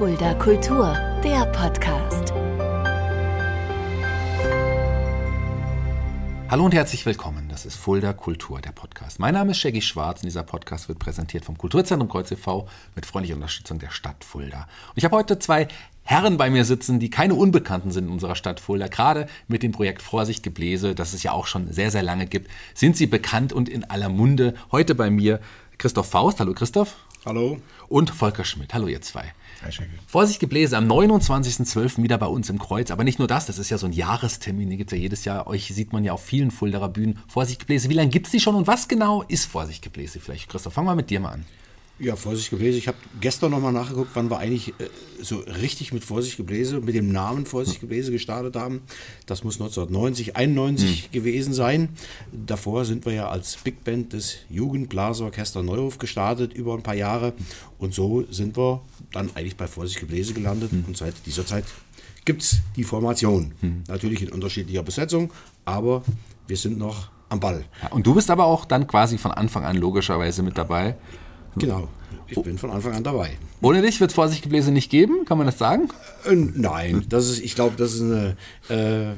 Fulda Kultur, der Podcast. Hallo und herzlich willkommen. Das ist Fulda Kultur, der Podcast. Mein Name ist Shaggy Schwarz und dieser Podcast wird präsentiert vom Kulturzentrum Kreuz e.V. mit freundlicher Unterstützung der Stadt Fulda. Und ich habe heute zwei Herren bei mir sitzen, die keine Unbekannten sind in unserer Stadt Fulda. Gerade mit dem Projekt Vorsicht Gebläse, das es ja auch schon sehr, sehr lange gibt, sind sie bekannt und in aller Munde. Heute bei mir Christoph Faust. Hallo Christoph. Hallo. Und Volker Schmidt. Hallo ihr zwei. Hi, Vorsicht Gebläse am 29.12. wieder bei uns im Kreuz. Aber nicht nur das, das ist ja so ein Jahrestermin, den gibt es ja jedes Jahr. Euch sieht man ja auf vielen Fulderer Bühnen. Vorsicht Gebläse, wie lange gibt es die schon und was genau ist Vorsicht Gebläse vielleicht? Christoph, fangen wir mit dir mal an. Ja, Vorsicht Gebläse. Ich habe gestern nochmal nachgeguckt, wann wir eigentlich äh, so richtig mit Vorsicht Gebläse, mit dem Namen Vorsicht Gebläse gestartet haben. Das muss 1990, 91 hm. gewesen sein. Davor sind wir ja als Big Band des Jugendblasorchester Neuhof gestartet, über ein paar Jahre. Und so sind wir dann eigentlich bei Vorsicht Gebläse gelandet. Hm. Und seit dieser Zeit gibt es die Formation. Hm. Natürlich in unterschiedlicher Besetzung, aber wir sind noch am Ball. Ja, und du bist aber auch dann quasi von Anfang an logischerweise mit dabei. Genau. Ich bin von Anfang an dabei. Ohne dich wird es Vorsichtgebläse nicht geben, kann man das sagen? Äh, nein, das ist, ich glaube, das ist eine. Äh,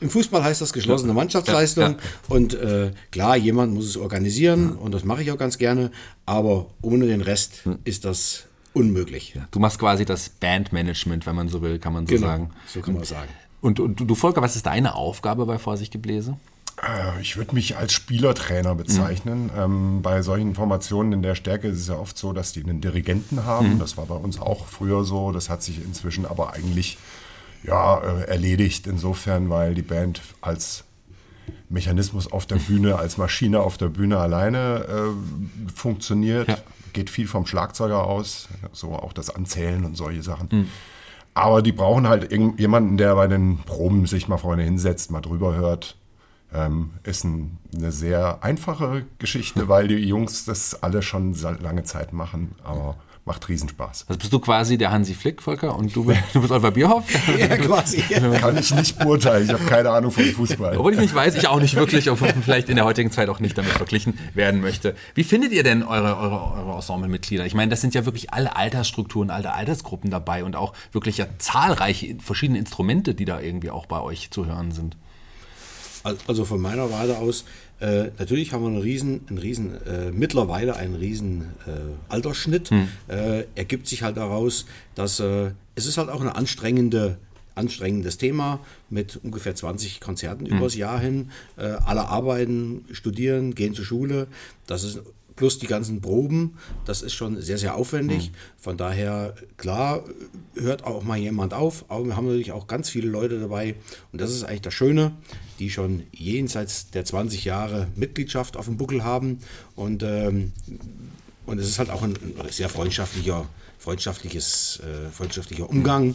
Im Fußball heißt das geschlossene Mannschaftsleistung. Ja, ja. Und äh, klar, jemand muss es organisieren ja. und das mache ich auch ganz gerne. Aber ohne den Rest hm. ist das unmöglich. Du machst quasi das Bandmanagement, wenn man so will, kann man so genau, sagen. So kann man sagen. Und, und du, Volker, was ist deine Aufgabe bei Vorsichtgebläse? Äh, ich würde mich als Spielertrainer bezeichnen. Mhm. Ähm, bei solchen Formationen in der Stärke ist es ja oft so, dass die einen Dirigenten haben. Mhm. Das war bei uns auch früher so. Das hat sich inzwischen aber eigentlich ja, äh, erledigt, insofern, weil die Band als Mechanismus auf der Bühne, als Maschine auf der Bühne alleine äh, funktioniert. Ja. Geht viel vom Schlagzeuger aus, so auch das Anzählen und solche Sachen. Mhm. Aber die brauchen halt jemanden, der bei den Proben sich mal vorne hinsetzt, mal drüber hört, ähm, ist ein, eine sehr einfache Geschichte, weil die Jungs das alle schon lange Zeit machen, aber macht Riesenspaß. Also bist du quasi der Hansi Flick, Volker, und du, du bist Oliver Bierhoff? ja, quasi. Kann ich nicht beurteilen, ich habe keine Ahnung von Fußball. Obwohl ich nicht weiß, ich auch nicht wirklich, und vielleicht in der heutigen Zeit auch nicht damit verglichen werden möchte. Wie findet ihr denn eure, eure, eure Ensemblemitglieder? Ich meine, das sind ja wirklich alle Altersstrukturen, alle Altersgruppen dabei und auch wirklich ja zahlreiche verschiedene Instrumente, die da irgendwie auch bei euch zu hören sind. Also von meiner Warte aus, äh, natürlich haben wir einen riesen, einen riesen äh, mittlerweile einen riesen äh, Altersschnitt. Hm. Äh, ergibt sich halt daraus, dass äh, es ist halt auch eine anstrengende anstrengendes Thema mit ungefähr 20 Konzerten hm. übers Jahr hin. Äh, alle arbeiten, studieren, gehen zur Schule. Das ist plus die ganzen Proben, das ist schon sehr, sehr aufwendig. Mhm. Von daher, klar, hört auch mal jemand auf, aber wir haben natürlich auch ganz viele Leute dabei und das ist eigentlich das Schöne, die schon jenseits der 20 Jahre Mitgliedschaft auf dem Buckel haben und, ähm, und es ist halt auch ein, ein sehr freundschaftlicher, freundschaftliches, äh, freundschaftlicher Umgang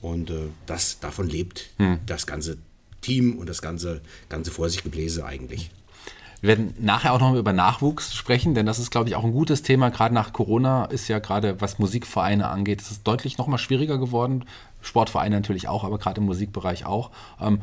und äh, das, davon lebt mhm. das ganze Team und das ganze, ganze Vorsichtgebläse eigentlich. Wir werden nachher auch noch über Nachwuchs sprechen, denn das ist, glaube ich, auch ein gutes Thema. Gerade nach Corona ist ja gerade, was Musikvereine angeht, ist es deutlich noch mal schwieriger geworden. Sportvereine natürlich auch, aber gerade im Musikbereich auch. Ähm,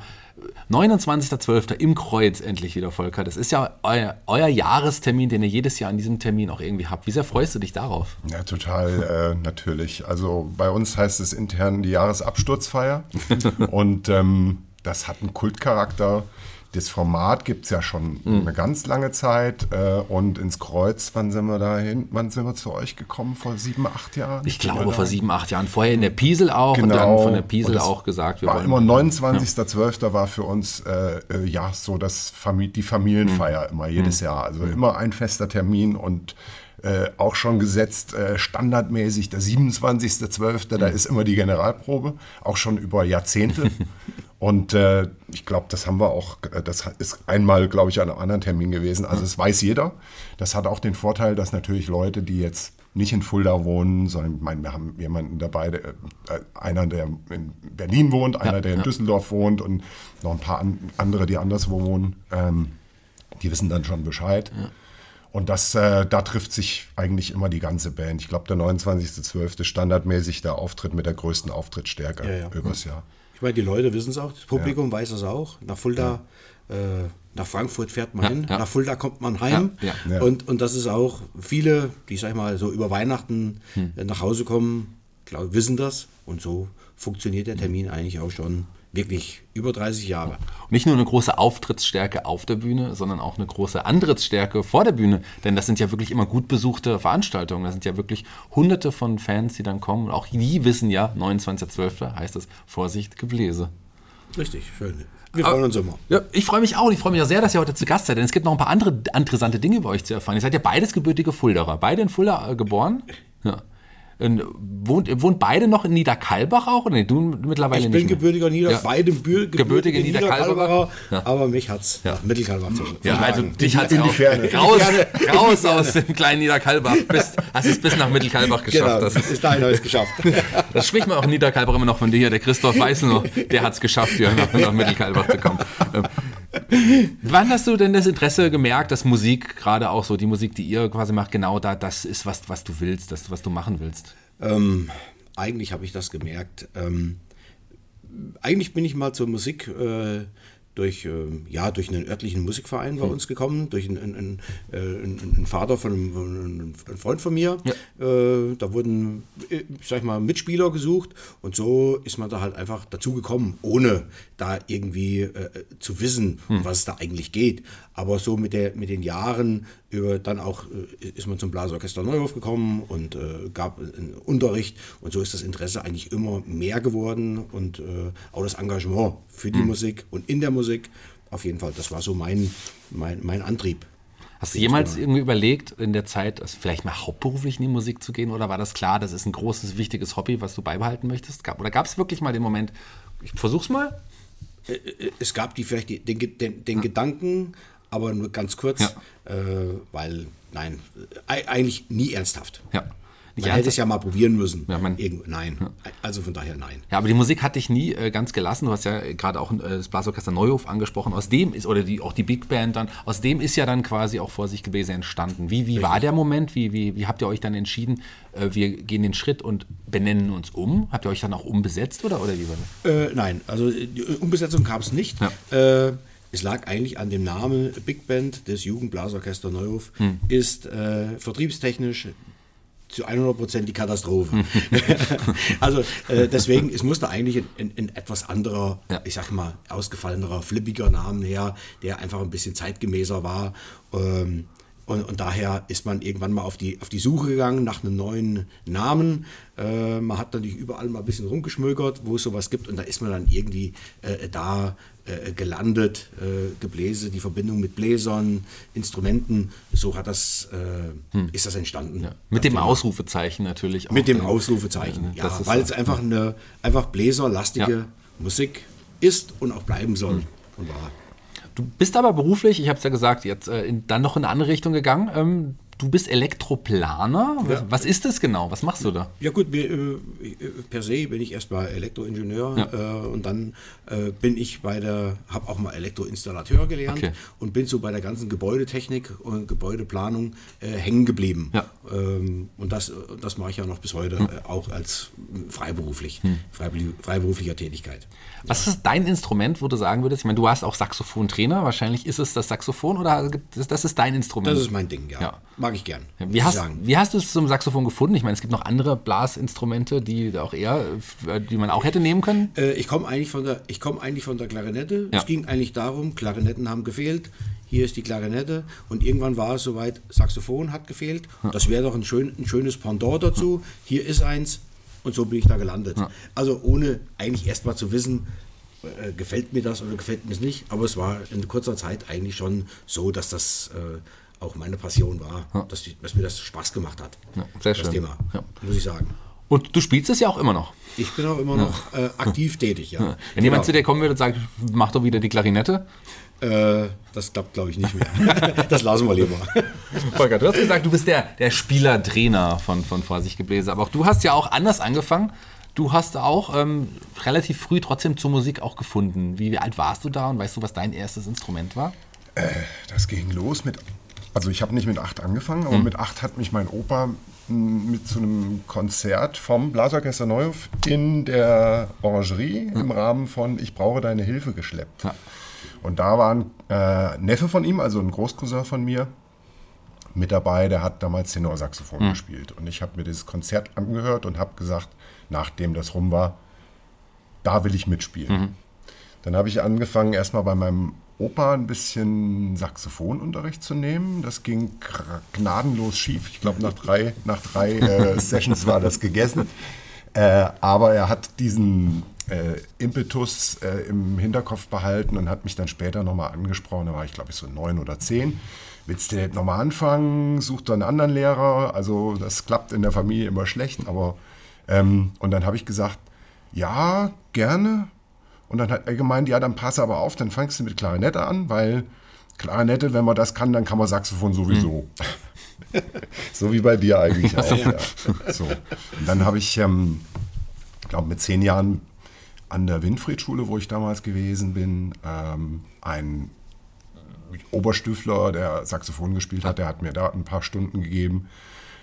29.12. im Kreuz endlich wieder, Volker. Das ist ja euer, euer, Jahrestermin, den ihr jedes Jahr an diesem Termin auch irgendwie habt. Wie sehr freust du dich darauf? Ja, total, äh, natürlich. Also bei uns heißt es intern die Jahresabsturzfeier. und ähm, das hat einen Kultcharakter das Format gibt es ja schon mhm. eine ganz lange Zeit. Äh, und ins Kreuz, wann sind wir da hin? Wann sind wir zu euch gekommen? Vor sieben, acht Jahren? Ich glaube vor sieben, acht Jahren. Vorher in der Piesel auch genau. und dann von der Piesel auch gesagt, wir war. Immer 29.12. Ja. war für uns äh, äh, ja so das Famili die Familienfeier mhm. immer jedes mhm. Jahr. Also immer ein fester Termin und äh, auch schon gesetzt, äh, standardmäßig der 27.12., da ist immer die Generalprobe, auch schon über Jahrzehnte. Und äh, ich glaube, das haben wir auch, äh, das ist einmal, glaube ich, an einem anderen Termin gewesen. Also es weiß jeder. Das hat auch den Vorteil, dass natürlich Leute, die jetzt nicht in Fulda wohnen, sondern ich meine, wir haben jemanden dabei, der, äh, einer, der in Berlin wohnt, einer, der in ja. Düsseldorf wohnt und noch ein paar an, andere, die anderswo wohnen. Ähm, die wissen dann schon Bescheid. Ja. Und das, äh, da trifft sich eigentlich immer die ganze Band. Ich glaube, der 29.12. standardmäßig der Auftritt mit der größten Auftrittsstärke ja, ja. übers Jahr. Ich meine, die Leute wissen es auch, das Publikum ja. weiß es auch. Nach Fulda, ja. äh, nach Frankfurt fährt man ja, hin, nach Fulda kommt man heim. Und, und das ist auch viele, die, sag ich mal, so über Weihnachten hm. Äh, nach Hause kommen, glaub, wissen das und so funktioniert der Termin eigentlich auch schon wirklich über 30 Jahre. Und nicht nur eine große Auftrittsstärke auf der Bühne, sondern auch eine große Antrittsstärke vor der Bühne. Denn das sind ja wirklich immer gut besuchte Veranstaltungen. Das sind ja wirklich hunderte von Fans, die dann kommen. Und auch die wissen ja, 29.12. heißt es Vorsicht, Gebläse. Richtig, schön. Wir freuen uns immer. Ja, ich freue mich auch ich freue mich auch sehr, dass ihr heute zu Gast seid, denn es gibt noch ein paar andere interessante Dinge über euch zu erfahren. Ihr seid ja beides gebürtige Fulderer, beide in Fulda äh, geboren. Ja. Wohnt, wohnt beide noch in Niederkalbach auch? Nee, du mittlerweile Ich nicht bin mehr? gebürtiger Nieder, Ja. beide Gebürtige Niederkalberer. Ja. aber mich hat's Ja. Mittelkalbach Ja, also dich hat in auch Ferne. raus, raus aus dem kleinen Niederkalbach. Bis, hast es bis nach Mittelkalbach geschafft. Genau, Das, ist, dahin habe ich es geschafft. das spricht man auch in Niederkalbach immer noch von dir. Der Christoph weiß nur, der hat es geschafft, hier nach, nach Mittelkalbach zu kommen. Wann hast du denn das Interesse gemerkt, dass Musik, gerade auch so die Musik, die ihr quasi macht, genau da das ist, was, was du willst, das, was du machen willst? Ähm, eigentlich habe ich das gemerkt. Ähm, eigentlich bin ich mal zur Musik äh, durch, ähm, ja, durch einen örtlichen Musikverein bei uns gekommen, durch einen, einen, äh, einen, einen Vater von einem, Freund von mir. Äh, da wurden, äh, sag ich mal, Mitspieler gesucht und so ist man da halt einfach dazu gekommen, ohne da irgendwie äh, zu wissen, um was es da eigentlich geht. Aber so mit, der, mit den Jahren über dann auch äh, ist man zum Blasorchester Neuhof gekommen und äh, gab einen Unterricht. Und so ist das Interesse eigentlich immer mehr geworden und äh, auch das Engagement für die Musik und in der Musik auf jeden Fall. Das war so mein, mein, mein Antrieb. Hast du jemals irgendwie überlegt, in der Zeit also vielleicht mal hauptberuflich in die Musik zu gehen? Oder war das klar, das ist ein großes, wichtiges Hobby, was du beibehalten möchtest? Oder gab es wirklich mal den Moment, ich versuch's mal? Es gab die vielleicht die, den, den, den Gedanken, aber nur ganz kurz, Ja. äh, weil, nein, eigentlich nie ernsthaft. Ja. Man hätte es ja mal probieren müssen. Ja, man- Irgend, nein, also von daher nein. Ja, aber die Musik hat dich nie äh, ganz gelassen. Du hast ja äh, gerade auch äh, das Blasorchester Neuhof angesprochen. Aus dem ist, oder die, auch die Big Band dann, aus dem ist ja dann quasi auch Vorsicht Gebläse entstanden. Wie, wie war der Moment? Wie, wie, wie habt ihr euch dann entschieden, äh, wir gehen den Schritt und benennen uns um? Habt ihr euch dann auch umbesetzt oder, oder wie war das? Äh, nein, also äh, die Umbesetzung gab es nicht. Ja. Es lag eigentlich an dem Namen Big Band des Jugendblasorchester Neuhof, Hm. ist äh, vertriebstechnisch zu 100% die Katastrophe. Also äh, deswegen, es musste eigentlich ein, ein, ein etwas anderer, Ja. ich sag mal, ausgefallenerer, flippiger Namen her, der einfach ein bisschen zeitgemäßer war. Ähm, und, und daher ist man irgendwann mal auf die, auf die Suche gegangen nach einem neuen Namen. Äh, man hat natürlich überall mal ein bisschen rumgeschmökert, wo es sowas gibt. Und da ist man dann irgendwie äh, da äh, gelandet. Äh, Gebläse, die Verbindung mit Bläsern, Instrumenten. So hat das, äh, ist das entstanden. Hm. Mit dem Ausrufezeichen natürlich. Auch Mit dem. Ausrufezeichen, Ja, ja, weil es einfach eine einfach bläserlastige Ja. Hm. Musik ist und auch bleiben soll. Und war. Du bist aber beruflich, ich habe es ja gesagt, jetzt äh, in, dann noch in eine andere Richtung gegangen. Ähm, du bist Elektroplaner. Was, Ja. was ist das genau? Was machst du da? Ja gut, mir, äh, per se bin ich erstmal Elektroingenieur Ja. äh, und dann äh, bin ich bei der, habe auch mal Elektroinstallateur gelernt Okay. und bin so bei der ganzen Gebäudetechnik und Gebäudeplanung äh, hängen geblieben. Ja. Ähm, und das, das mache ich ja noch bis heute Hm. äh, auch als freiberuflich, freiberuf, freiberuflicher Tätigkeit. Was ist dein Instrument, wo du sagen würdest? Ich meine, du warst auch Saxophontrainer. Wahrscheinlich ist es das Saxophon oder das ist dein Instrument? Das ist mein Ding, ja. Ja. Mag ich gern. Wie hast, wie hast du es zum Saxophon gefunden? Ich meine, es gibt noch andere Blasinstrumente, die auch eher, äh, die man auch hätte nehmen können. Äh, ich komme eigentlich von der, ich komme eigentlich von der Klarinette. Ja. Es ging eigentlich darum, Klarinetten haben gefehlt. Hier ist die Klarinette und irgendwann war es soweit, Saxophon hat gefehlt. Das wäre doch ein, schön, ein schönes Pendant dazu. Hier ist eins und so bin ich da gelandet. Also ohne eigentlich erst mal zu wissen, äh, gefällt mir das oder gefällt mir es nicht. Aber es war in kurzer Zeit eigentlich schon so, dass das äh, auch meine Passion war, dass, die, dass mir das Spaß gemacht hat. Ja, sehr das schön. Thema, Ja. muss ich sagen. Und du spielst es ja auch immer noch. Ich bin auch immer noch äh, aktiv tätig, ja. Wenn jemand Genau. zu dir kommen würde und sagt, mach doch wieder die Klarinette. Äh, das klappt, glaube ich, nicht mehr. das lassen wir lieber. Volker, du hast gesagt, du bist der, der Spielertrainer von, von Vorsicht Gebläse. Aber auch du hast ja auch anders angefangen. Du hast auch ähm, relativ früh trotzdem zur Musik auch gefunden. Wie, wie alt warst du da und weißt du, was dein erstes Instrument war? Das ging los mit, also ich habe nicht mit acht angefangen, aber mit acht hat mich mein Opa m, mit zu einem Konzert vom Blasorchester Neuhof in der Orangerie im Rahmen von Ich brauche deine Hilfe geschleppt. Ja. Und da war ein äh, Neffe von ihm, also ein Großcousin von mir, mit dabei, der hat damals Tenorsaxophon gespielt. Und ich habe mir dieses Konzert angehört und habe gesagt, nachdem das rum war, da will ich mitspielen. Dann habe ich angefangen, erstmal bei meinem Opa ein bisschen Saxophonunterricht zu nehmen. Das ging gnadenlos schief. Ich glaube, nach drei, nach drei äh, Sessions war das gegessen. Äh, aber er hat diesen äh, Impetus äh, im Hinterkopf behalten und hat mich dann später nochmal angesprochen. Da war ich, glaube ich, so neun oder zehn. Willst du nochmal anfangen? Such doch einen anderen Lehrer. Also, das klappt in der Familie immer schlecht. Aber, ähm, und dann habe ich gesagt, ja, gerne. Und dann hat er gemeint, ja, dann passe aber auf, dann fangst du mit Klarinette an, weil Klarinette, wenn man das kann, dann kann man Saxophon sowieso. so wie bei dir eigentlich auch. Ja. So. Und dann habe ich, ähm, glaube mit zehn Jahren an der Winfried-Schule, wo ich damals gewesen bin, ähm, ein Oberstüfler, der Saxophon gespielt hat, der hat mir da ein paar Stunden gegeben.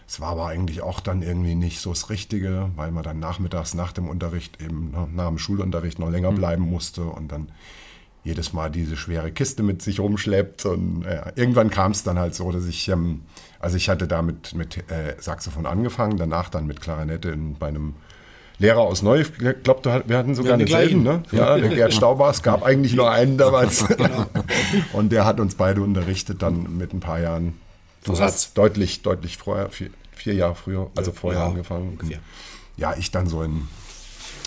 Es war aber eigentlich auch dann irgendwie nicht so das Richtige, weil man dann nachmittags nach dem Unterricht eben nach dem Schulunterricht noch länger bleiben musste und dann jedes Mal diese schwere Kiste mit sich rumschleppt. Und ja, irgendwann kam es dann halt so, dass ich, ähm, also ich hatte da mit, mit äh, Saxophon angefangen, danach dann mit Klarinette in, bei einem Lehrer aus Neu. Ich glaube, wir hatten sogar Ja, einen den gleichen. selben, ne? Ja, der Gerd Stauber. Es gab eigentlich nur einen damals. Und der hat uns beide unterrichtet, dann mit ein paar Jahren. Du hast deutlich, deutlich vorher, vier, vier Jahre früher, also vorher Ja, angefangen. ungefähr. Ja, ich dann so in,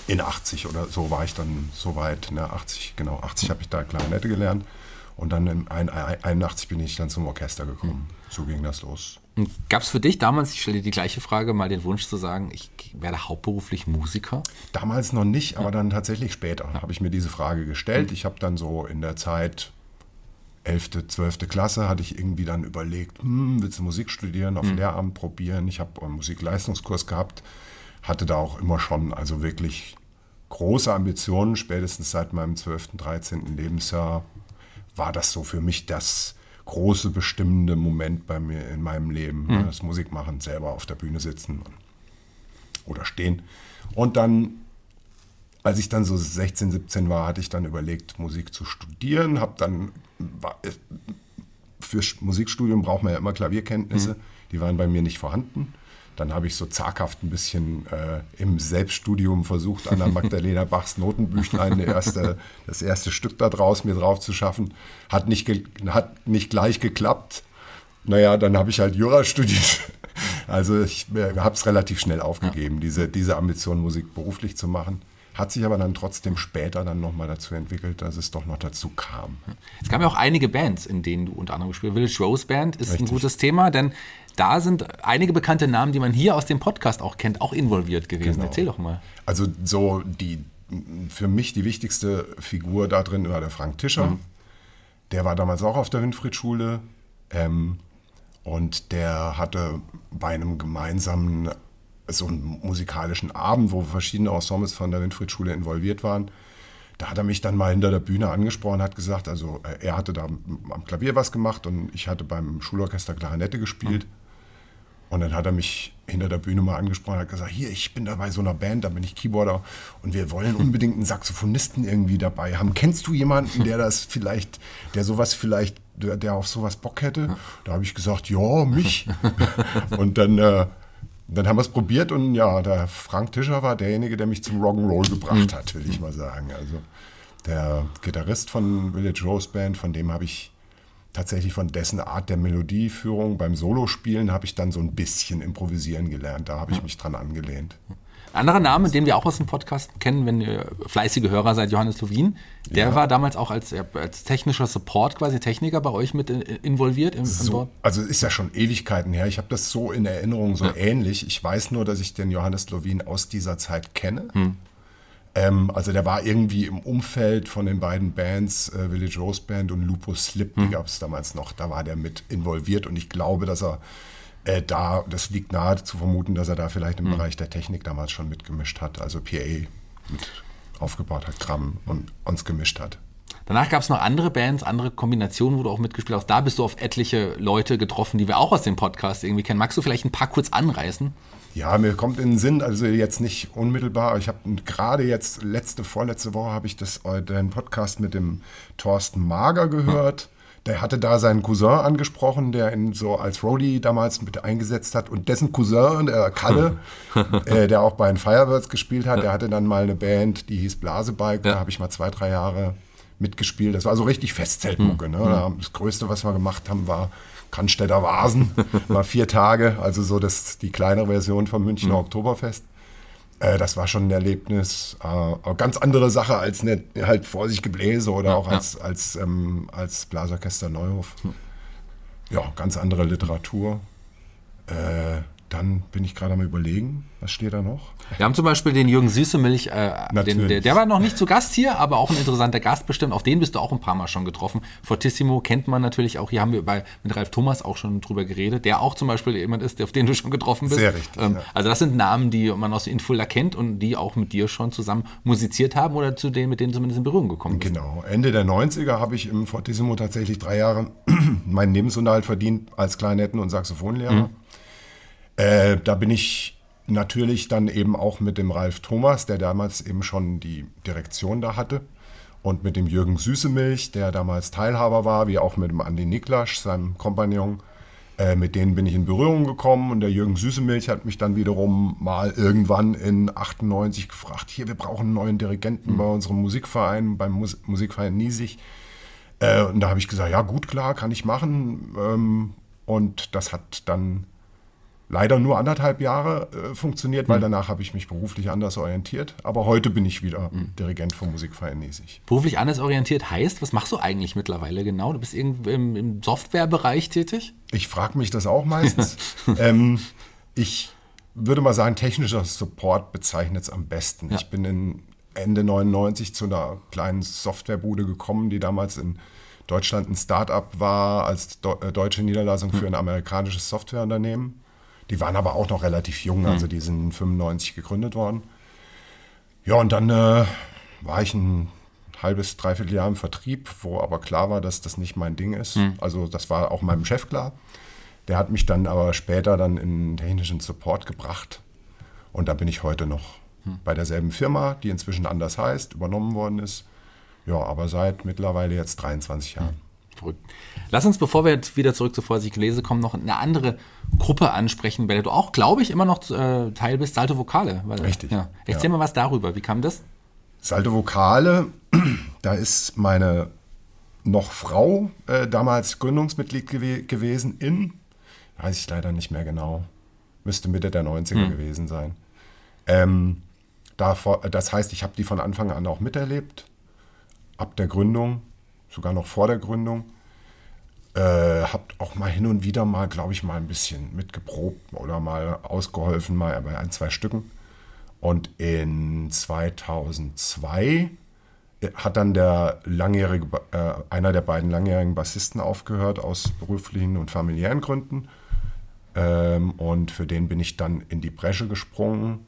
in 80 oder so war ich dann so weit. Ne, 80, genau, 80 habe ich da Klarinette gelernt. Und dann in ein- ein- 81 bin ich dann zum Orchester gekommen. So ging das los. Gab es für dich damals, ich stelle dir die gleiche Frage, mal den Wunsch zu sagen, ich werde hauptberuflich Musiker? Damals noch nicht, aber dann tatsächlich später habe ich mir diese Frage gestellt. Ich habe dann so in der Zeit 11., 12. Klasse hatte ich irgendwie dann überlegt, hm, willst du Musik studieren, auf Lehramt probieren? Ich habe einen Musikleistungskurs gehabt, hatte da auch immer schon also wirklich große Ambitionen. Spätestens seit meinem 12., 13. Lebensjahr war das so für mich das große bestimmende Moment bei mir in meinem Leben. ne, Das Musikmachen, selber auf der Bühne sitzen oder stehen. Und dann als ich dann so 16, 17 war, hatte ich dann überlegt, Musik zu studieren. Habe dann war- für Musikstudium braucht man ja immer Klavierkenntnisse. Die waren bei mir nicht vorhanden. Dann habe ich so zaghaft ein bisschen äh, im Selbststudium versucht, an der Magdalena Bachs Notenbüchlein erste, das erste Stück da draus mir drauf zu schaffen. Hat nicht, hat nicht gleich geklappt. Naja, dann habe ich halt Jura studiert. Also ich äh, habe es relativ schnell aufgegeben, diese, diese Ambition, Musik beruflich zu machen. Hat sich aber dann trotzdem später dann nochmal dazu entwickelt, dass es doch noch dazu kam. Es gab ja auch einige Bands, in denen du unter anderem gespielt hast. Village Rose Band ist ein Richtig. gutes Thema, denn da sind einige bekannte Namen, die man hier aus dem Podcast auch kennt, auch involviert gewesen. Genau. Erzähl doch mal. Also so die für mich die wichtigste Figur da drin war der Frank Tischer. Der war damals auch auf der Winfried-Schule. Ähm, und der hatte bei einem gemeinsamen, so einem musikalischen Abend, wo verschiedene Ensembles von der Winfried-Schule involviert waren, da hat er mich dann mal hinter der Bühne angesprochen, hat gesagt, also äh, er hatte da am Klavier was gemacht und ich hatte beim Schulorchester Klarinette gespielt. Und dann hat er mich hinter der Bühne mal angesprochen, hat gesagt, hier, ich bin da bei so einer Band, da bin ich Keyboarder und wir wollen unbedingt einen Saxophonisten irgendwie dabei haben. Kennst du jemanden, der das vielleicht, der sowas vielleicht, der, der auf sowas Bock hätte? Da habe ich gesagt, ja, mich. und dann, äh, dann haben wir es probiert und ja, der Frank Tischer war derjenige, der mich zum Rock'n'Roll gebracht hat, will ich mal sagen. Also der Gitarrist von Village Rose Band, von dem habe ich tatsächlich von dessen Art der Melodieführung beim Solospielen habe ich dann so ein bisschen improvisieren gelernt. Da habe ich mich dran angelehnt. Ein anderer Name, den wir auch aus dem Podcast kennen, wenn ihr fleißige Hörer seid, Johannes Lovin, der war damals auch als, als technischer Support, quasi Techniker bei euch mit in- involviert im, im So, also ist ja schon Ewigkeiten her. Ich habe das so in Erinnerung, so ähnlich. Ich weiß nur, dass ich den Johannes Lovin aus dieser Zeit kenne. Ähm, also der war irgendwie im Umfeld von den beiden Bands, äh, Village Rose Band und Lupus Slip, die gab es damals noch. Da war der mit involviert und ich glaube, dass er äh, da, das liegt nahe zu vermuten, dass er da vielleicht im Bereich der Technik damals schon mitgemischt hat, also PA mit aufgebaut hat, Gramm und uns gemischt hat. Danach gab es noch andere Bands, andere Kombinationen, wo du auch mitgespielt hast. Da bist du auf etliche Leute getroffen, die wir auch aus dem Podcast irgendwie kennen. Magst du vielleicht ein paar kurz anreißen? Ja, mir kommt in den Sinn, also jetzt nicht unmittelbar, aber ich habe gerade jetzt, letzte, vorletzte Woche habe ich das, äh, den Podcast mit dem Thorsten Mager gehört. Der hatte da seinen Cousin angesprochen, der ihn so als Roadie damals mit eingesetzt hat. Und dessen Cousin, der Kalle, äh, der auch bei den Firebirds gespielt hat, der hatte dann mal eine Band, die hieß Blasebike. Ja. Da habe ich mal zwei, drei Jahre mitgespielt. Das war so richtig Festzeltmucke. Hm. Ne? Da- Das Größte, was wir gemacht haben, war Cannstätter Vasen. War vier Tage, also so das, die kleinere Version vom Münchner Hm. Oktoberfest. Äh, das war schon ein Erlebnis. Äh, aber ganz andere Sache als ne, halt vor sich Gebläse oder auch als, als, ähm, als Blasorchester Neuhof. Ja, ganz andere Literatur. Äh, dann bin ich gerade am überlegen, was steht da noch? Wir haben zum Beispiel den Jürgen Süßemilch, äh, den, der, der war noch nicht zu Gast hier, aber auch ein interessanter Gast bestimmt. Auf den bist du auch ein paar Mal schon getroffen. Fortissimo kennt man natürlich auch. Hier haben wir bei, mit Ralf Thomas auch schon drüber geredet, der auch zum Beispiel jemand ist, auf den du schon getroffen bist. Sehr richtig, Ähm, ja. Also das sind Namen, die man aus Infulda kennt und die auch mit dir schon zusammen musiziert haben oder zu denen, mit denen zumindest in Berührung gekommen bist. Genau. Ende der 90er habe ich im Fortissimo tatsächlich drei Jahre meinen Lebensunterhalt verdient als Klarinetten- und Saxophonlehrer. Äh, da bin ich natürlich dann eben auch mit dem Ralf Thomas, der damals eben schon die Direktion da hatte, und mit dem Jürgen Süßemilch, der damals Teilhaber war, wie auch mit dem Andi Niklasch, seinem Kompagnon. Äh, mit denen bin ich in Berührung gekommen und der Jürgen Süßemilch hat mich dann wiederum mal irgendwann in 98 gefragt, hier, wir brauchen einen neuen Dirigenten bei unserem Musikverein, beim Mus Musikverein Niesig. Äh, und da habe ich gesagt, ja gut, klar, kann ich machen. Ähm, und das hat dann leider nur anderthalb Jahre äh, funktioniert, weil danach habe ich mich beruflich anders orientiert. Aber heute bin ich wieder Dirigent vom Musikverein Niesig. Beruflich anders orientiert heißt, was machst du eigentlich mittlerweile genau? Du bist irgendwie im, im Softwarebereich tätig? Ich frage mich das auch meistens. ähm, ich würde mal sagen, technischer Support bezeichnet es am besten. Ich bin in Ende 99 zu einer kleinen Softwarebude gekommen, die damals in Deutschland ein Start-up war, als do äh, deutsche Niederlassung für ein amerikanisches Softwareunternehmen. Die waren aber auch noch relativ jung, also die sind 95 gegründet worden. Ja, und dann äh, war ich ein halbes, dreiviertel Jahr im Vertrieb, wo aber klar war, dass das nicht mein Ding ist. Also das war auch meinem Chef klar. Der hat mich dann aber später dann in technischen Support gebracht. Und da bin ich heute noch bei derselben Firma, die inzwischen anders heißt, übernommen worden ist. Ja, aber seit mittlerweile jetzt 23 Jahren. Verrückt. Lass uns, bevor wir jetzt wieder zurück zu Vorsicht lese kommen, noch eine andere Gruppe ansprechen, bei der du auch, glaube ich, immer noch äh, Teil bist, Salto Vokale. Weil, Richtig, Ja. Erzähl ja. mal was darüber. Wie kam das? Salto Vokale, da ist meine noch Frau äh, damals Gründungsmitglied gew gewesen in, weiß ich leider nicht mehr genau, müsste Mitte der 90er gewesen sein. Ähm, davor, das heißt, ich habe die von Anfang an auch miterlebt, ab der Gründung, sogar noch vor der Gründung. Äh, habt auch mal hin und wieder mal, glaube ich, mal ein bisschen mitgeprobt oder mal ausgeholfen, mal bei ein, zwei Stücken. Und in 2002 hat dann der langjährige, äh, einer der beiden langjährigen Bassisten aufgehört aus beruflichen und familiären Gründen. Ähm, und für den bin ich dann in die Bresche gesprungen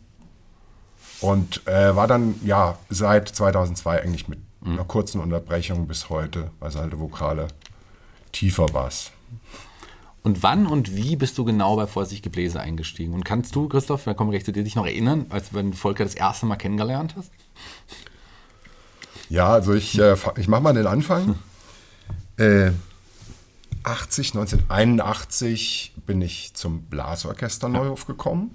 und äh, war dann ja seit 2002 eigentlich mit einer kurzen Unterbrechung bis heute bei Salto Vokale tiefer Bass. Und wann und wie bist du genau bei Vorsicht Gebläse eingestiegen? Und kannst du, Christoph, da kommen wir gleich zu dir, dich noch erinnern, als wenn du Volker das erste Mal kennengelernt hast? Ja, also ich, äh, ich mache mal den Anfang. Äh, 80, 1981 bin ich zum Blasorchester Neuhof gekommen.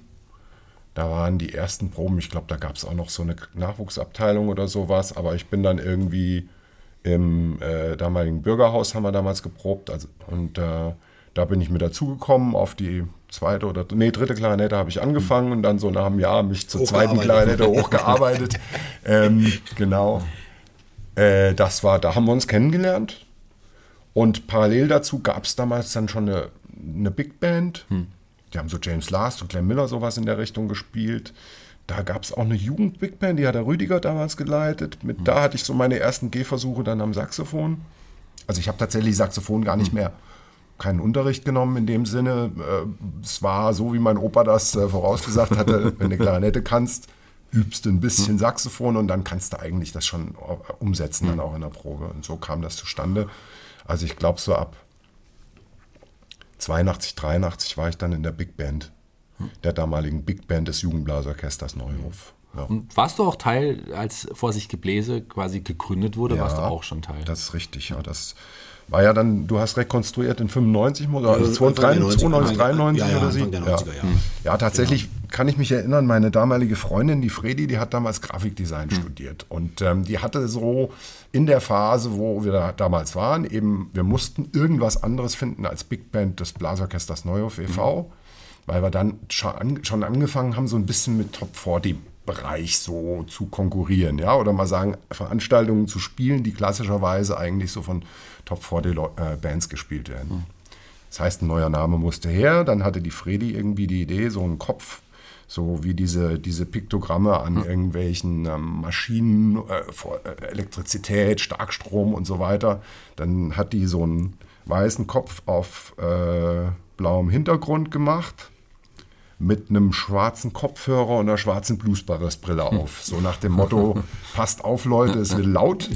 Da waren die ersten Proben, ich glaube, da gab es auch noch so eine Nachwuchsabteilung oder sowas, aber ich bin dann irgendwie im äh, damaligen Bürgerhaus haben wir damals geprobt also, und äh, da bin ich mit dazugekommen auf die zweite oder nee, dritte Klarinette habe ich angefangen und dann so nach einem Jahr mich zur zweiten. Klarinette hochgearbeitet. ähm, genau. Äh, das war, da haben wir uns kennengelernt. Und parallel dazu gab es damals dann schon eine, eine Big Band. Die haben so James Last und Glenn Miller sowas in der Richtung gespielt. Da gab es auch eine Jugend-Big Band, die hat der Rüdiger damals geleitet. Mit, Da hatte ich so meine ersten Gehversuche dann am Saxophon. Also ich habe tatsächlich Saxophon gar nicht mehr keinen Unterricht genommen in dem Sinne. Äh, Es war so, wie mein Opa das äh, vorausgesagt hatte, wenn du Klarinette kannst, übst du ein bisschen Saxophon und dann kannst du eigentlich das schon äh, umsetzen, dann auch in der Probe. Und so kam das zustande. Also ich glaube, so ab 82, 83 war ich dann in der Big Band, der damaligen Big Band des Jugendblasorchesters Neuhof. Ja. Und warst du auch Teil, als Vorsicht Gebläse quasi gegründet wurde, warst du auch schon Teil? Das ist richtig, ja. Das war ja dann, du hast rekonstruiert in 95 oder also 92, 92, 93 ja, ja, oder so. Ja. ja. ja, tatsächlich genau. Kann ich mich erinnern, meine damalige Freundin, die Fredi, die hat damals Grafikdesign hm. studiert und ähm, die hatte so in der Phase, wo wir da damals waren, eben, wir mussten irgendwas anderes finden als Big Band des Blasorchesters Neuhof e.V., hm. weil wir dann schon, schon angefangen haben, so ein bisschen mit Top 40 Bereich so zu konkurrieren, ja, oder mal sagen, Veranstaltungen zu spielen, die klassischerweise eigentlich so von Top 40 äh, Bands gespielt werden. Mhm. Das heißt, ein neuer Name musste her, dann hatte die Fredi irgendwie die Idee, so einen Kopf, so wie diese, diese Piktogramme an mhm. irgendwelchen ähm, Maschinen, äh, äh, Elektrizität, Starkstrom und so weiter. Dann hat die so einen weißen Kopf auf äh, blauem Hintergrund gemacht mit einem schwarzen Kopfhörer und einer schwarzen Bluesbarres-Brille auf. So nach dem Motto, passt auf Leute, es wird laut.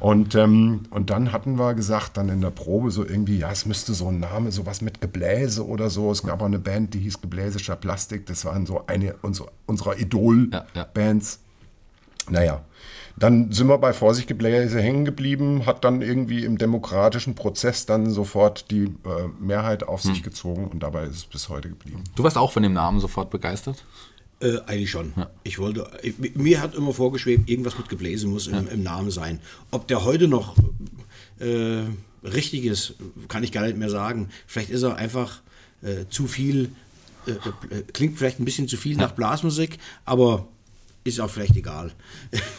Und, ähm, und dann hatten wir gesagt, dann in der Probe so irgendwie, ja, es müsste so ein Name, sowas mit Gebläse oder so. Es gab auch eine Band, die hieß Gebläsischer Plastik. Das waren so eine unserer, unserer Idol-Bands. Ja, ja. Naja, dann sind wir bei Vorsicht Gebläse hängen geblieben, hat dann irgendwie im demokratischen Prozess dann sofort die äh, Mehrheit auf hm. sich gezogen und dabei ist es bis heute geblieben. Du warst auch von dem Namen sofort begeistert? Äh, eigentlich schon. Ja. Ich wollte, ich, mir hat immer vorgeschwebt, irgendwas mit Gebläse muss im, ja. im Namen sein. Ob der heute noch äh, richtig ist, kann ich gar nicht mehr sagen. Vielleicht ist er einfach äh, zu viel, äh, äh, klingt vielleicht ein bisschen zu viel ja. nach Blasmusik, aber ist auch vielleicht egal.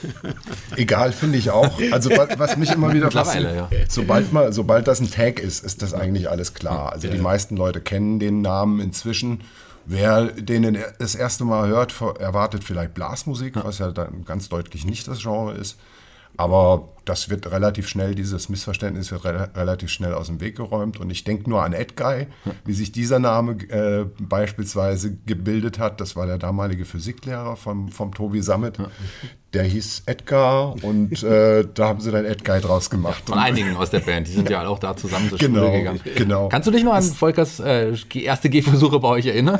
egal finde ich auch. Also was mich immer wieder fasziniert, ja. sobald, mal, sobald das ein Tag ist, ist das eigentlich alles klar. Also die meisten Leute kennen den Namen inzwischen. Wer den das erste Mal hört, erwartet vielleicht Blasmusik, was ja dann ganz deutlich nicht das Genre ist. Aber das wird relativ schnell, dieses Missverständnis wird re relativ schnell aus dem Weg geräumt. Und ich denke nur an Edguy, wie sich dieser Name äh, beispielsweise gebildet hat. Das war der damalige Physiklehrer vom, vom Tobi Sammet. Der hieß Edgar und äh, da haben sie dann Edguy draus gemacht. Von einigen aus der Band, die sind ja auch da zusammen zur genau, Schule gegangen. Genau. Kannst du dich noch an Volkers äh, erste Gehversuche bei euch erinnern?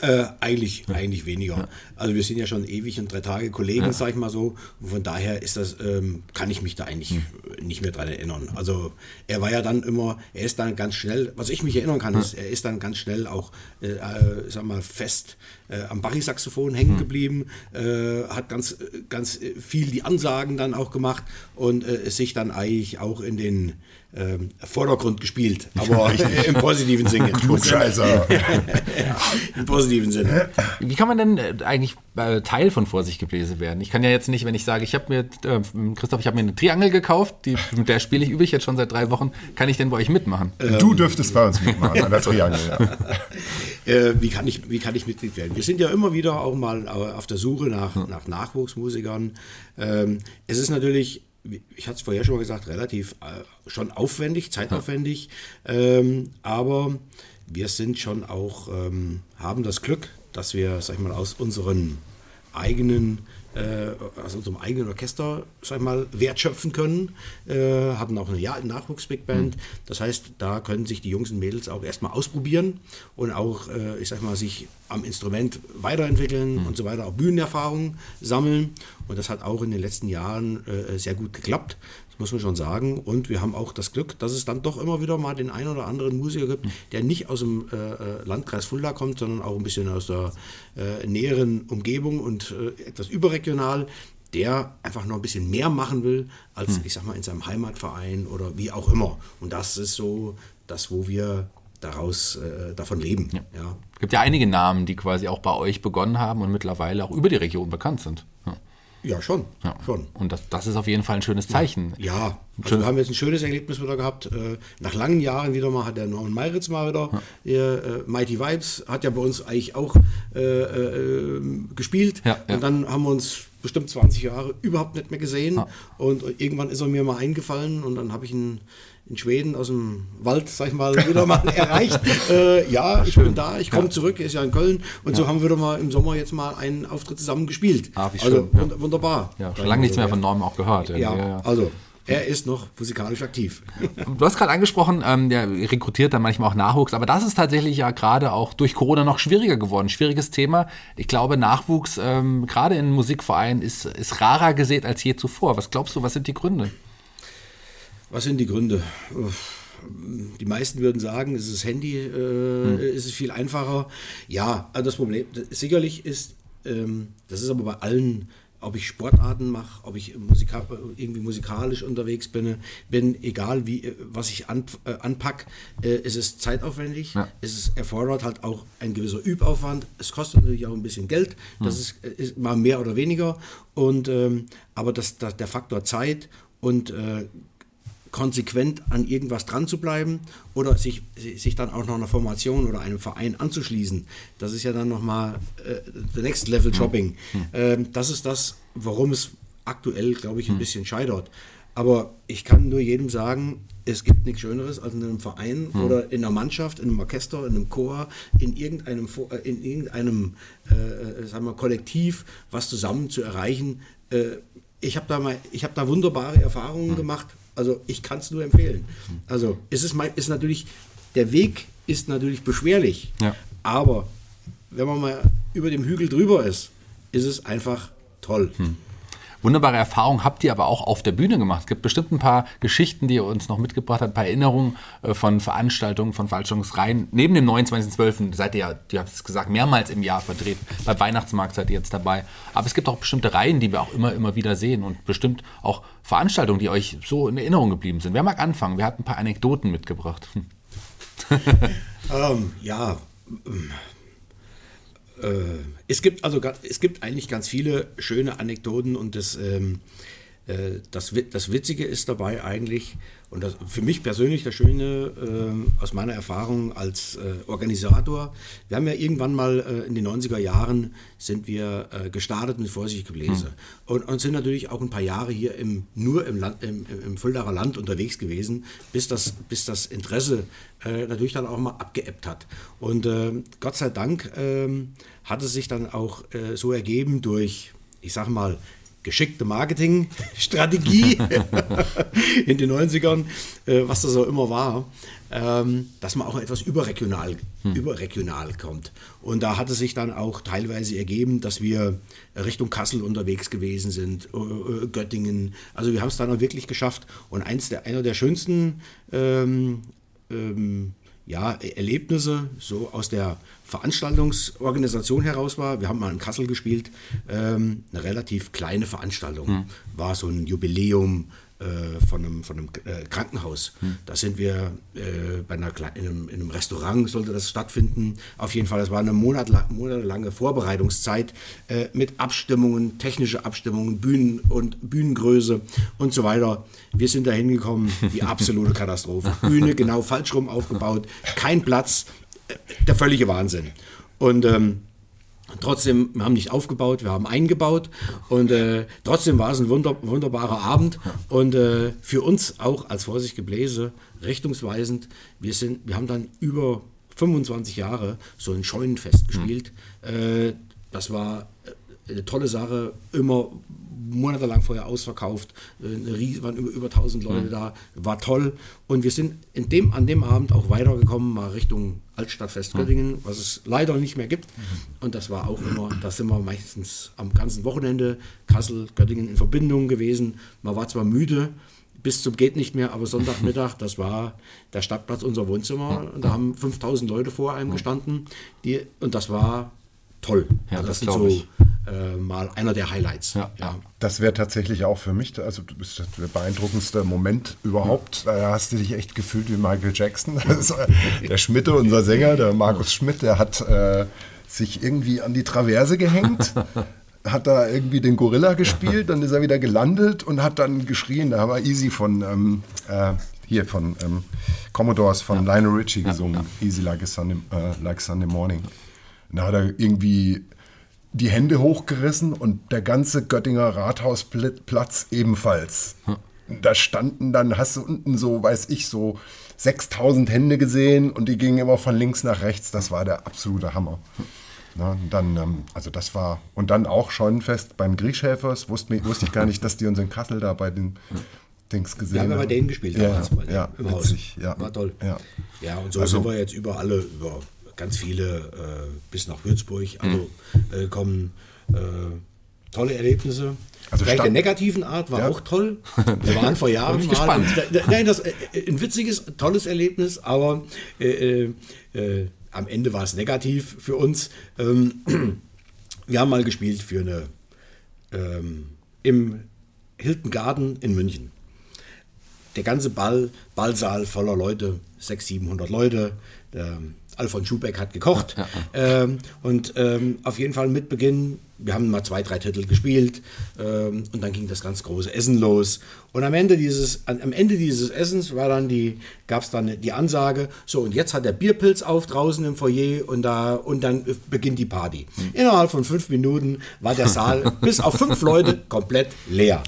Äh, eigentlich, eigentlich weniger. Ja. Also wir sind ja schon ewig und drei Tage Kollegen, ja. sag ich mal so. Und von daher ist das, ähm, kann ich mich da eigentlich hm. nicht mehr dran erinnern. Also er war ja dann immer, er ist dann ganz schnell, was ich mich erinnern kann, ja. ist, er ist dann ganz schnell auch, äh, äh sag mal, fest äh, am Barisaxophon hängen hm. geblieben, äh, hat ganz, ganz viel die Ansagen dann auch gemacht und äh, sich dann eigentlich auch in den ähm, Vordergrund gespielt, aber im positiven Sinne. Klugscheißer. Im positiven Sinne. Wie kann man denn äh, eigentlich äh, Teil von Vorsichtgebläse werden? Ich kann ja jetzt nicht, wenn ich sage, ich habe mir, äh, Christoph, ich habe mir eine Triangel gekauft, die, mit der spiele ich übe ich jetzt schon seit drei Wochen. Kann ich denn bei euch mitmachen? Ähm, du dürftest bei uns mitmachen, an der Triangel, ja. äh, wie, kann ich, wie kann ich Mitglied werden? Wir sind ja immer wieder auch mal auf der Suche nach, hm. nach Nachwuchsmusikern. Ähm, es ist natürlich ich hatte es vorher schon mal gesagt, relativ äh, schon aufwendig, zeitaufwendig, ähm, aber wir sind schon auch, ähm, haben das Glück, dass wir, sag ich mal, aus unseren eigenen aus unserem eigenen Orchester, sag ich mal, wertschöpfen können. Äh, haben auch eine Nachwuchs-Big Band. Mhm. Das heißt, da können sich die Jungs und Mädels auch erstmal ausprobieren und auch, äh, ich sag mal, sich am Instrument weiterentwickeln mhm. und so weiter, auch Bühnenerfahrung sammeln. Und das hat auch in den letzten Jahren äh, sehr gut geklappt. Das muss man schon sagen. Und wir haben auch das Glück, dass es dann doch immer wieder mal den einen oder anderen Musiker gibt, der nicht aus dem äh, äh, Landkreis Fulda kommt, sondern auch ein bisschen aus der äh, näheren Umgebung und äh, etwas überregional, der einfach noch ein bisschen mehr machen will, als, hm. ich sag mal, in seinem Heimatverein oder wie auch immer. Und das ist so das, wo wir daraus äh, davon leben. Ja. ja. Es gibt ja einige Namen, die quasi auch bei euch begonnen haben und mittlerweile auch über die Region bekannt sind. Ja. Ja, schon. Ja. schon. Und das, das ist auf jeden Fall ein schönes Zeichen. Ja, also wir haben jetzt ein schönes Erlebnis wieder gehabt. Äh, nach langen Jahren wieder mal hat der Norman Meiritz mal wieder. Ja. Äh, Mighty Vibes hat ja bei uns eigentlich auch äh, äh, gespielt. Ja, ja. Und dann haben wir uns bestimmt 20 Jahre überhaupt nicht mehr gesehen. Und irgendwann ist er mir mal eingefallen und dann habe ich ihn in Schweden aus dem Wald, sag ich mal, wieder mal erreicht. Äh, ja, ich bin da, ich komme ja. zurück, er ist ja in Köln. Und ja. so haben wir doch mal im Sommer jetzt mal einen Auftritt zusammen gespielt. Ah, wie also, schön. Also wunderbar. Ja, schon lange nichts mehr von Norm auch gehört. Ja, also er ist noch physikalisch aktiv. Du hast gerade angesprochen, ähm, der rekrutiert dann manchmal auch Nachwuchs, aber das ist tatsächlich ja gerade auch durch Corona noch schwieriger geworden. Schwieriges Thema. Ich glaube, Nachwuchs, ähm, gerade in Musikvereinen, ist, ist rarer gesät als je zuvor. Was glaubst du, was sind die Gründe? Was sind die Gründe? Die meisten würden sagen, es ist das Handy, äh, hm. ist es viel einfacher. Ja, also das Problem sicherlich ist, ähm, das ist aber bei allen ob ich Sportarten mache, ob ich musika irgendwie musikalisch unterwegs bin, bin egal wie, was ich an, äh, anpack, äh, es ist zeitaufwendig, ja. es ist, erfordert halt auch ein gewisser Übaufwand, es kostet natürlich auch ein bisschen Geld, das hm. ist, ist, mal mehr oder weniger, und, ähm, aber das, das, der Faktor Zeit und äh, konsequent an irgendwas dran zu bleiben oder sich, sich dann auch noch einer Formation oder einem Verein anzuschließen. Das ist ja dann nochmal äh, the next level Shopping. Hm. Ähm, das ist das, warum es aktuell, glaube ich, ein hm. bisschen scheitert. Aber ich kann nur jedem sagen, es gibt nichts Schöneres, als in einem Verein hm. oder in einer Mannschaft, in einem Orchester, in einem Chor, in irgendeinem, äh, in irgendeinem äh, äh, sagen wir, Kollektiv was zusammen zu erreichen. Äh, ich habe da, hab da wunderbare Erfahrungen hm. gemacht also ich kann es nur empfehlen. Also es ist, ist natürlich, der Weg ist natürlich beschwerlich, ja. aber wenn man mal über dem Hügel drüber ist, ist es einfach toll. Hm. Wunderbare Erfahrung habt ihr aber auch auf der Bühne gemacht. Es gibt bestimmt ein paar Geschichten, die ihr uns noch mitgebracht habt, ein paar Erinnerungen äh, von Veranstaltungen, von Veranstaltungsreihen. Neben dem 29.12. seid ihr ja, ihr habt es gesagt, mehrmals im Jahr vertreten. Beim Weihnachtsmarkt seid ihr jetzt dabei. Aber es gibt auch bestimmte Reihen, die wir auch immer, immer wieder sehen und bestimmt auch Veranstaltungen, die euch so in Erinnerung geblieben sind. Wer mag anfangen? Wer hat ein paar Anekdoten mitgebracht? Hm. ähm, ja, äh, es gibt also es gibt eigentlich ganz viele schöne Anekdoten und das, ähm, äh, das, das Witzige ist dabei eigentlich, und das, für mich persönlich das Schöne äh, aus meiner Erfahrung als äh, Organisator, wir haben ja irgendwann mal äh, in den 90er Jahren sind wir äh, gestartet mit Vorsicht Gebläse hm. und, und, sind natürlich auch ein paar Jahre hier im, nur im, Land, im, im Fuldaer Land unterwegs gewesen, bis das, bis das Interesse äh, natürlich dann auch mal abgeebbt hat. Und äh, Gott sei Dank ähm, hat es sich dann auch so ergeben durch, ich sag mal, geschickte Marketingstrategie in den 90ern, äh, was das auch immer war, ähm, dass man auch etwas überregional, hm. überregional kommt. Und da hat es sich dann auch teilweise ergeben, dass wir Richtung Kassel unterwegs gewesen sind, äh, äh, Göttingen. Also wir haben es dann auch wirklich geschafft. Und eins der, einer der schönsten ähm, ähm, ja, Erlebnisse so aus der Veranstaltungsorganisation heraus war. Wir haben mal in Kassel gespielt, ähm, eine relativ kleine Veranstaltung. Hm. War so ein Jubiläum von einem, von einem äh, Krankenhaus. Hm. Da sind wir äh, bei einer, in, einem, in einem Restaurant, sollte das stattfinden. Auf jeden Fall, das war eine monatla monatelange Vorbereitungszeit äh, mit Abstimmungen, technische Abstimmungen, Bühnen und Bühnengröße und so weiter. Wir sind da hingekommen, die absolute Katastrophe. Bühne genau falsch rum aufgebaut, kein Platz, äh, der völlige Wahnsinn. Und ähm, Trotzdem, wir haben nicht aufgebaut, wir haben eingebaut und äh, trotzdem war es ein wunder, wunderbarer Abend und äh, für uns auch als Vorsicht Gebläse richtungsweisend. Wir, sind, wir haben dann über 25 Jahre so ein Scheunenfest gespielt. Mhm. Äh, das war eine tolle Sache, immer monatelang vorher ausverkauft, äh, waren über, über 1000 Leute mhm. da, war toll. Und wir sind in dem, an dem Abend auch weitergekommen, mal Richtung Altstadtfest Göttingen, mhm. was es leider nicht mehr gibt. Mhm. Und das war auch immer, da sind wir meistens am ganzen Wochenende Kassel, Göttingen in Verbindung gewesen. Man war zwar müde, bis zum geht nicht mehr, aber Sonntagmittag, das war der Stadtplatz unser Wohnzimmer. Und da haben 5000 Leute vor einem gestanden. Die, und das war toll. Ja, also das, das sind so äh, mal einer der Highlights. Ja, ja. Das wäre tatsächlich auch für mich, also du bist der beeindruckendste Moment überhaupt. Da hast du dich echt gefühlt wie Michael Jackson. Äh, der Schmidt, unser Sänger, der Markus Schmidt, der hat äh, sich irgendwie an die Traverse gehängt. hat da irgendwie den Gorilla gespielt, dann ist er wieder gelandet und hat dann geschrien. Da war Easy von ähm, äh, hier von ähm, Commodores von ja. Lionel Richie gesungen, ja, Easy like, a Sunday, uh, like Sunday Morning. Und da hat er irgendwie die Hände hochgerissen und der ganze Göttinger Rathausplatz ebenfalls. Hm. Da standen dann, hast du unten so, weiß ich, so 6000 Hände gesehen und die gingen immer von links nach rechts. Das war der absolute Hammer. Na, dann, ähm, also das war, und dann auch Scheunenfest beim Griechhelfers, wusste, wusste ich gar nicht, dass die uns in Kassel da bei den Dings gesehen haben. Wir haben ja bei denen gespielt ja, damals, ja, ja, witzig. Ja. War toll. Ja, ja und so also, sind wir jetzt über alle, über ganz viele äh, bis nach Würzburg also, mhm. äh, kommen. Äh, tolle Erlebnisse. Also Vielleicht der negativen Art war Ja. auch toll. Wir waren vor Jahren Bin ich mal. gespannt. Nein, das ein witziges, tolles Erlebnis, aber äh, äh, am Ende war es negativ für uns. Ähm, wir haben mal gespielt für eine ähm, im Hilton Garden in München. Der ganze Ball, Ballsaal voller Leute, 600, 700 Leute. Der Alfons Schubeck hat gekocht. Ähm, und ähm, auf jeden Fall mit Beginn, wir haben mal zwei, drei Titel gespielt ähm, und dann ging das ganz große Essen los. Und am Ende dieses, am Ende dieses Essens war dann die, gab es dann die Ansage, so und jetzt hat der Bierpilz auf draußen im Foyer und da und dann beginnt die Party. Innerhalb von fünf Minuten war der Saal bis auf fünf Leute komplett leer.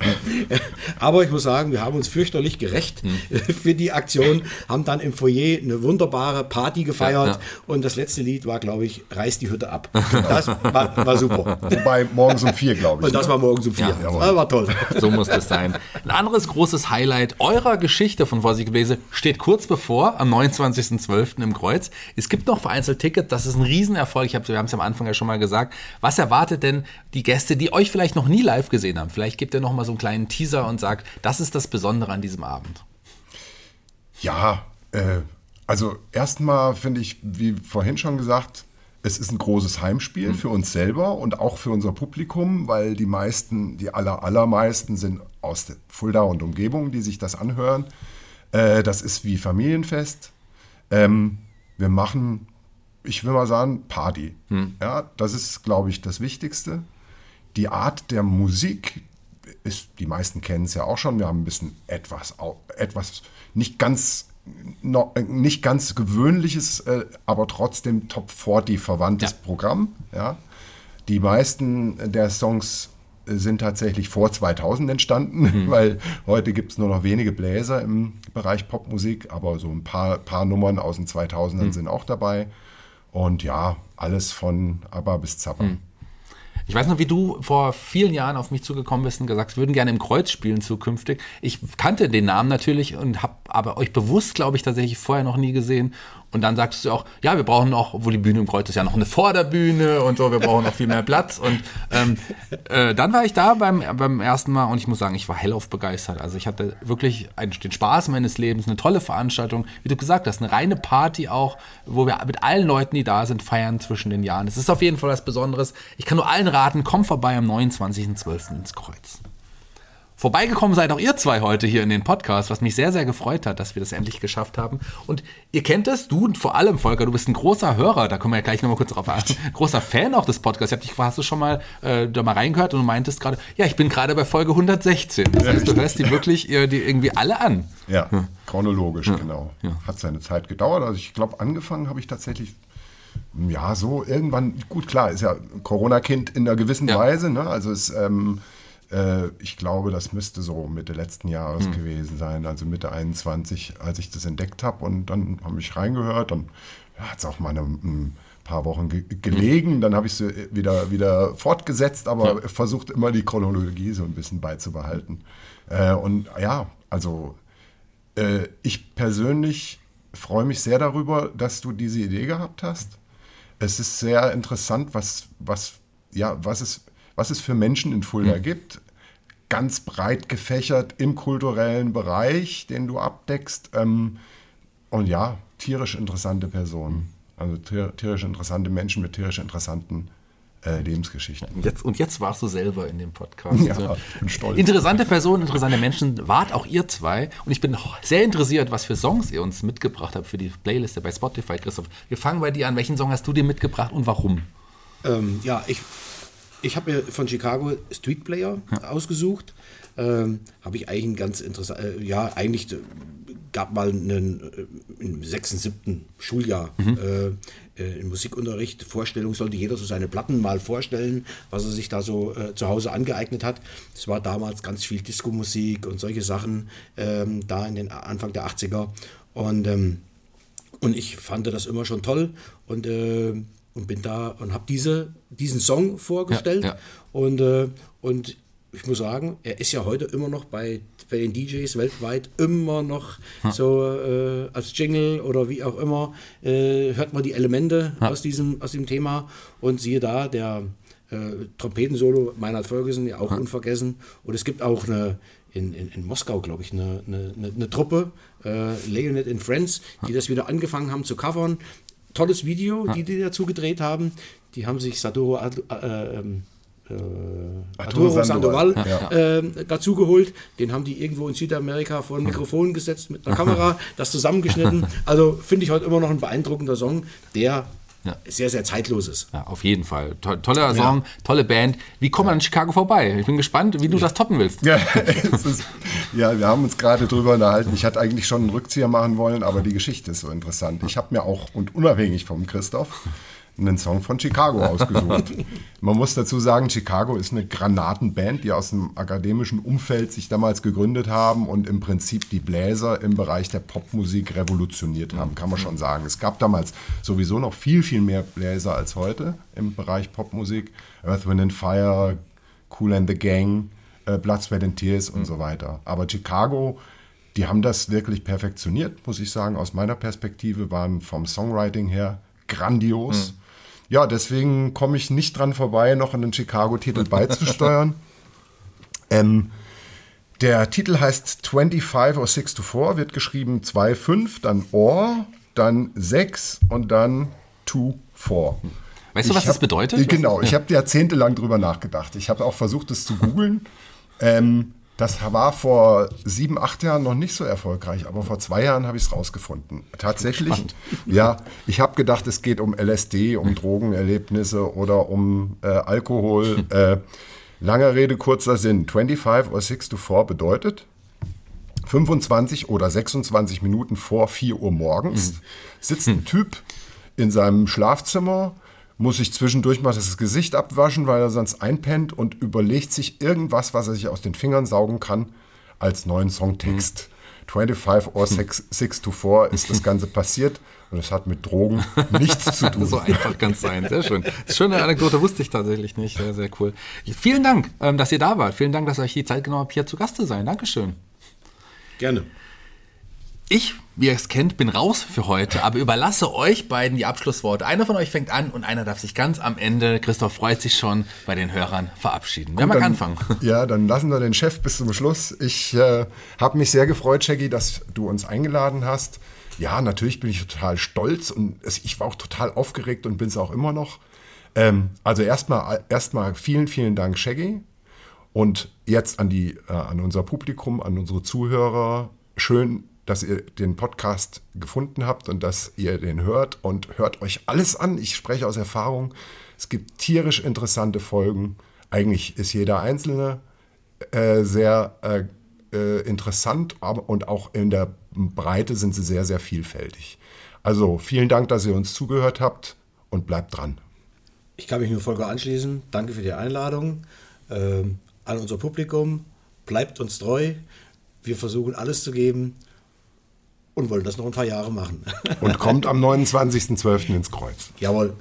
Aber ich muss sagen, wir haben uns fürchterlich gerecht für die Aktion, haben dann im Foyer eine wunderbare Party gefeiert Ja, ja. und das letzte Lied war, glaube ich, Reiß die Hütte ab. Das war, war super. Wobei morgens um vier, glaube ich. Und das ne? war morgens um vier. Ja, das war toll. So muss das sein. Ein anderes großes Highlight eurer Geschichte von Vorsicht Gebläse steht kurz bevor, am 29.12. im Kreuz. Es gibt noch vereinzelt Tickets, das ist ein Riesenerfolg. Ich hab, wir haben es am Anfang ja schon mal gesagt. Was erwartet denn die Gäste, die euch vielleicht noch nie live gesehen haben? Vielleicht gebt ihr noch mal so einen kleinen Teaser und sagt, das ist das Besondere an diesem Abend. Ja, äh, also erstmal finde ich, wie vorhin schon gesagt, es ist ein großes Heimspiel für uns selber und auch für unser Publikum, weil die meisten, die aller, allermeisten sind aus der Fulda und Umgebung, die sich das anhören. Äh, das ist wie Familienfest. Ähm, wir machen, ich will mal sagen, Party. Ja, das ist, glaube ich, das Wichtigste. Die Art der Musik ist, die meisten kennen es ja auch schon. Wir haben ein bisschen etwas, etwas nicht ganz, no, äh, nicht ganz gewöhnliches, äh, aber trotzdem Top 40 verwandtes Ja. Programm. Ja. Die meisten der Songs äh, sind tatsächlich vor 2000 entstanden, weil heute gibt es nur noch wenige Bläser im Bereich Popmusik, aber so ein paar, paar Nummern aus den 2000ern sind auch dabei. Und ja, alles von ABBA bis Zappa. Ich weiß noch, wie du vor vielen Jahren auf mich zugekommen bist und gesagt, wir würden gerne im Kreuz spielen zukünftig. Ich kannte den Namen natürlich und habe aber euch bewusst, glaube ich, tatsächlich vorher noch nie gesehen. Und dann sagtest du auch, ja, wir brauchen noch, obwohl die Bühne im Kreuz ist ja noch eine Vorderbühne und so, wir brauchen noch viel mehr Platz. Und ähm, äh, dann war ich da beim, beim ersten Mal und ich muss sagen, ich war hellauf begeistert. Also ich hatte wirklich einen, den Spaß meines Lebens, eine tolle Veranstaltung, wie du gesagt hast, eine reine Party auch, wo wir mit allen Leuten, die da sind, feiern zwischen den Jahren. Es ist auf jeden Fall was Besonderes. Ich kann nur allen raten, komm vorbei am 29.12. ins Kreuz. Vorbeigekommen seid auch ihr zwei heute hier in den Podcast, was mich sehr, sehr gefreut hat, dass wir das endlich geschafft haben. Und ihr kennt es, du und vor allem, Volker, du bist ein großer Hörer, da kommen wir ja gleich nochmal kurz drauf an. Großer Fan auch des Podcasts. Ich hab dich hast du schon mal äh, da mal reingehört und du meintest gerade, ja, ich bin gerade bei Folge 116. Das heißt, du hörst die wirklich äh, die irgendwie alle an. Ja, chronologisch, genau. Hat seine Zeit gedauert. Also ich glaube, angefangen habe ich tatsächlich, ja, so irgendwann, gut, klar, ist ja Corona-Kind in einer gewissen Ja. Weise. Ne? Also es, ähm, äh, ich glaube, das müsste so Mitte letzten Jahres gewesen sein, also Mitte 21, als ich das entdeckt habe. Und dann habe ich reingehört, dann hat es auch mal eine, ein paar Wochen ge gelegen. Dann habe ich sie wieder, wieder fortgesetzt, aber versucht immer die Chronologie so ein bisschen beizubehalten. Äh, und ja, also äh, ich persönlich freue mich sehr darüber, dass du diese Idee gehabt hast. Es ist sehr interessant, was, was, ja, was, es, was es für Menschen in Fulda gibt. Ganz breit gefächert im kulturellen Bereich, den du abdeckst. Ähm, und ja, tierisch interessante Personen. Also tier- tierisch interessante Menschen mit tierisch interessanten äh, Lebensgeschichten. Und jetzt, und jetzt warst du selber in dem Podcast. Ja, ich bin stolz. Interessante Personen, interessante Menschen, wart auch ihr zwei. Und ich bin sehr interessiert, was für Songs ihr uns mitgebracht habt für die Playliste bei Spotify, Christoph. Wir fangen bei dir an. Welchen Song hast du dir mitgebracht und warum? Ähm, ja, ich, ich habe mir von Chicago Street Player ausgesucht. Ähm, habe ich eigentlich ein ganz interessant, äh, ja, eigentlich äh, gab mal einen, äh, im sechsten, siebten Schuljahr äh, äh, im Musikunterricht Vorstellung, sollte jeder so seine Platten mal vorstellen, was er sich da so äh, zu Hause angeeignet hat. Es war damals ganz viel Disco-Musik und solche Sachen, ähm, da in den Anfang der 80er. Und ähm, und ich fand das immer schon toll und, und bin da und habe diese, diesen Song vorgestellt. Ja, ja. Und, äh, und ich muss sagen, er ist ja heute immer noch bei, bei den DJs weltweit immer noch so äh, als Jingle oder wie auch immer, äh, hört man die Elemente aus, diesem, aus dem Thema und siehe da, der Äh, Trompetensolo, Meinhard Ferguson, ja auch unvergessen. Und es gibt auch eine, in, in, in Moskau, glaube ich, eine, eine, eine Truppe, äh, Leonid and Friends, die das wieder angefangen haben zu covern. Tolles Video, die die dazu gedreht haben. Die haben sich Sadoro Ad, äh, ähm, äh, Arturo Arturo Sandoval, Sandoval äh, dazu geholt. Den haben die irgendwo in Südamerika vor ein Mikrofon gesetzt mit einer Kamera, das zusammengeschnitten. Also finde ich heute immer noch ein beeindruckender Song, der Ja. sehr, sehr zeitlos ist. Ja, auf jeden Fall. To toller Song, tolle Band. Wie kommt man in Chicago vorbei? Ich bin gespannt, wie du das toppen willst. Ja, ist, ja, wir haben uns gerade drüber unterhalten. Ich hatte eigentlich schon einen Rückzieher machen wollen, aber die Geschichte ist so interessant. Ich habe mir auch, und unabhängig vom Christoph, einen Song von Chicago ausgesucht. Man muss dazu sagen, Chicago ist eine Granatenband, die aus dem akademischen Umfeld sich damals gegründet haben und im Prinzip die Bläser im Bereich der Popmusik revolutioniert haben, kann man schon sagen. Es gab damals sowieso noch viel, viel mehr Bläser als heute im Bereich Popmusik. Earth, Wind and Fire, Cool and the Gang, äh, Blood, Sweat and Tears und so weiter. Aber Chicago, die haben das wirklich perfektioniert, muss ich sagen. Aus meiner Perspektive waren vom Songwriting her grandios. Ja, deswegen komme ich nicht dran vorbei, noch einen Chicago-Titel beizusteuern. ähm, der Titel heißt 25 or 6 to 4, wird geschrieben 2-5, dann or, dann 6 und dann 2-4. Weißt du, was Ich das hab- bedeutet? Genau, ich habe jahrzehntelang drüber nachgedacht. Ich habe auch versucht, es zu googeln. ähm, das war vor sieben, acht Jahren noch nicht so erfolgreich, aber vor zwei Jahren habe ich es rausgefunden. Tatsächlich, ja, ich habe gedacht, es geht um LSD, um Drogenerlebnisse oder um äh, Alkohol. Äh, lange Rede, kurzer Sinn. 25 or 6 to 4 bedeutet, 25 oder 26 Minuten vor 4 Uhr morgens sitzt ein Typ in seinem Schlafzimmer, muss sich zwischendurch mal das Gesicht abwaschen, weil er sonst einpennt und überlegt sich irgendwas, was er sich aus den Fingern saugen kann, als neuen Songtext. 25 or 6, 6 to 4 ist das Ganze passiert und es hat mit Drogen nichts zu tun. So einfach kann es sein. Sehr schön. Schöne Anekdote wusste ich tatsächlich nicht. Sehr, sehr cool. Vielen Dank, ähm, dass ihr da wart. Vielen Dank, dass ihr euch die Zeit genommen habt, hier zu Gast zu sein. Dankeschön. Gerne. Ich, wie ihr es kennt, bin raus für heute, aber überlasse euch beiden die Abschlussworte. Einer von euch fängt an und einer darf sich ganz am Ende, Christoph freut sich schon, bei den Hörern verabschieden. Wer mag dann, anfangen? Ja, dann lassen wir den Chef bis zum Schluss. Ich äh, habe mich sehr gefreut, Shaggy, dass du uns eingeladen hast. Ja, natürlich bin ich total stolz und es, ich war auch total aufgeregt und bin es auch immer noch. Ähm, also erstmal erstmal vielen, vielen Dank, Shaggy. Und jetzt an, die, äh, an unser Publikum, an unsere Zuhörer. Schön, dass ihr den Podcast gefunden habt und dass ihr den hört und hört euch alles an. Ich spreche aus Erfahrung. Es gibt tierisch interessante Folgen. Eigentlich ist jeder einzelne äh, sehr äh, äh, interessant aber, und auch in der Breite sind sie sehr, sehr vielfältig. Also vielen Dank, dass ihr uns zugehört habt und bleibt dran. Ich kann mich nur Volker anschließen. Danke für die Einladung. Ähm, an unser Publikum. Bleibt uns treu. Wir versuchen alles zu geben und wollen das noch ein paar Jahre machen. Und kommt am 29.12. ins Kreuz. Jawohl.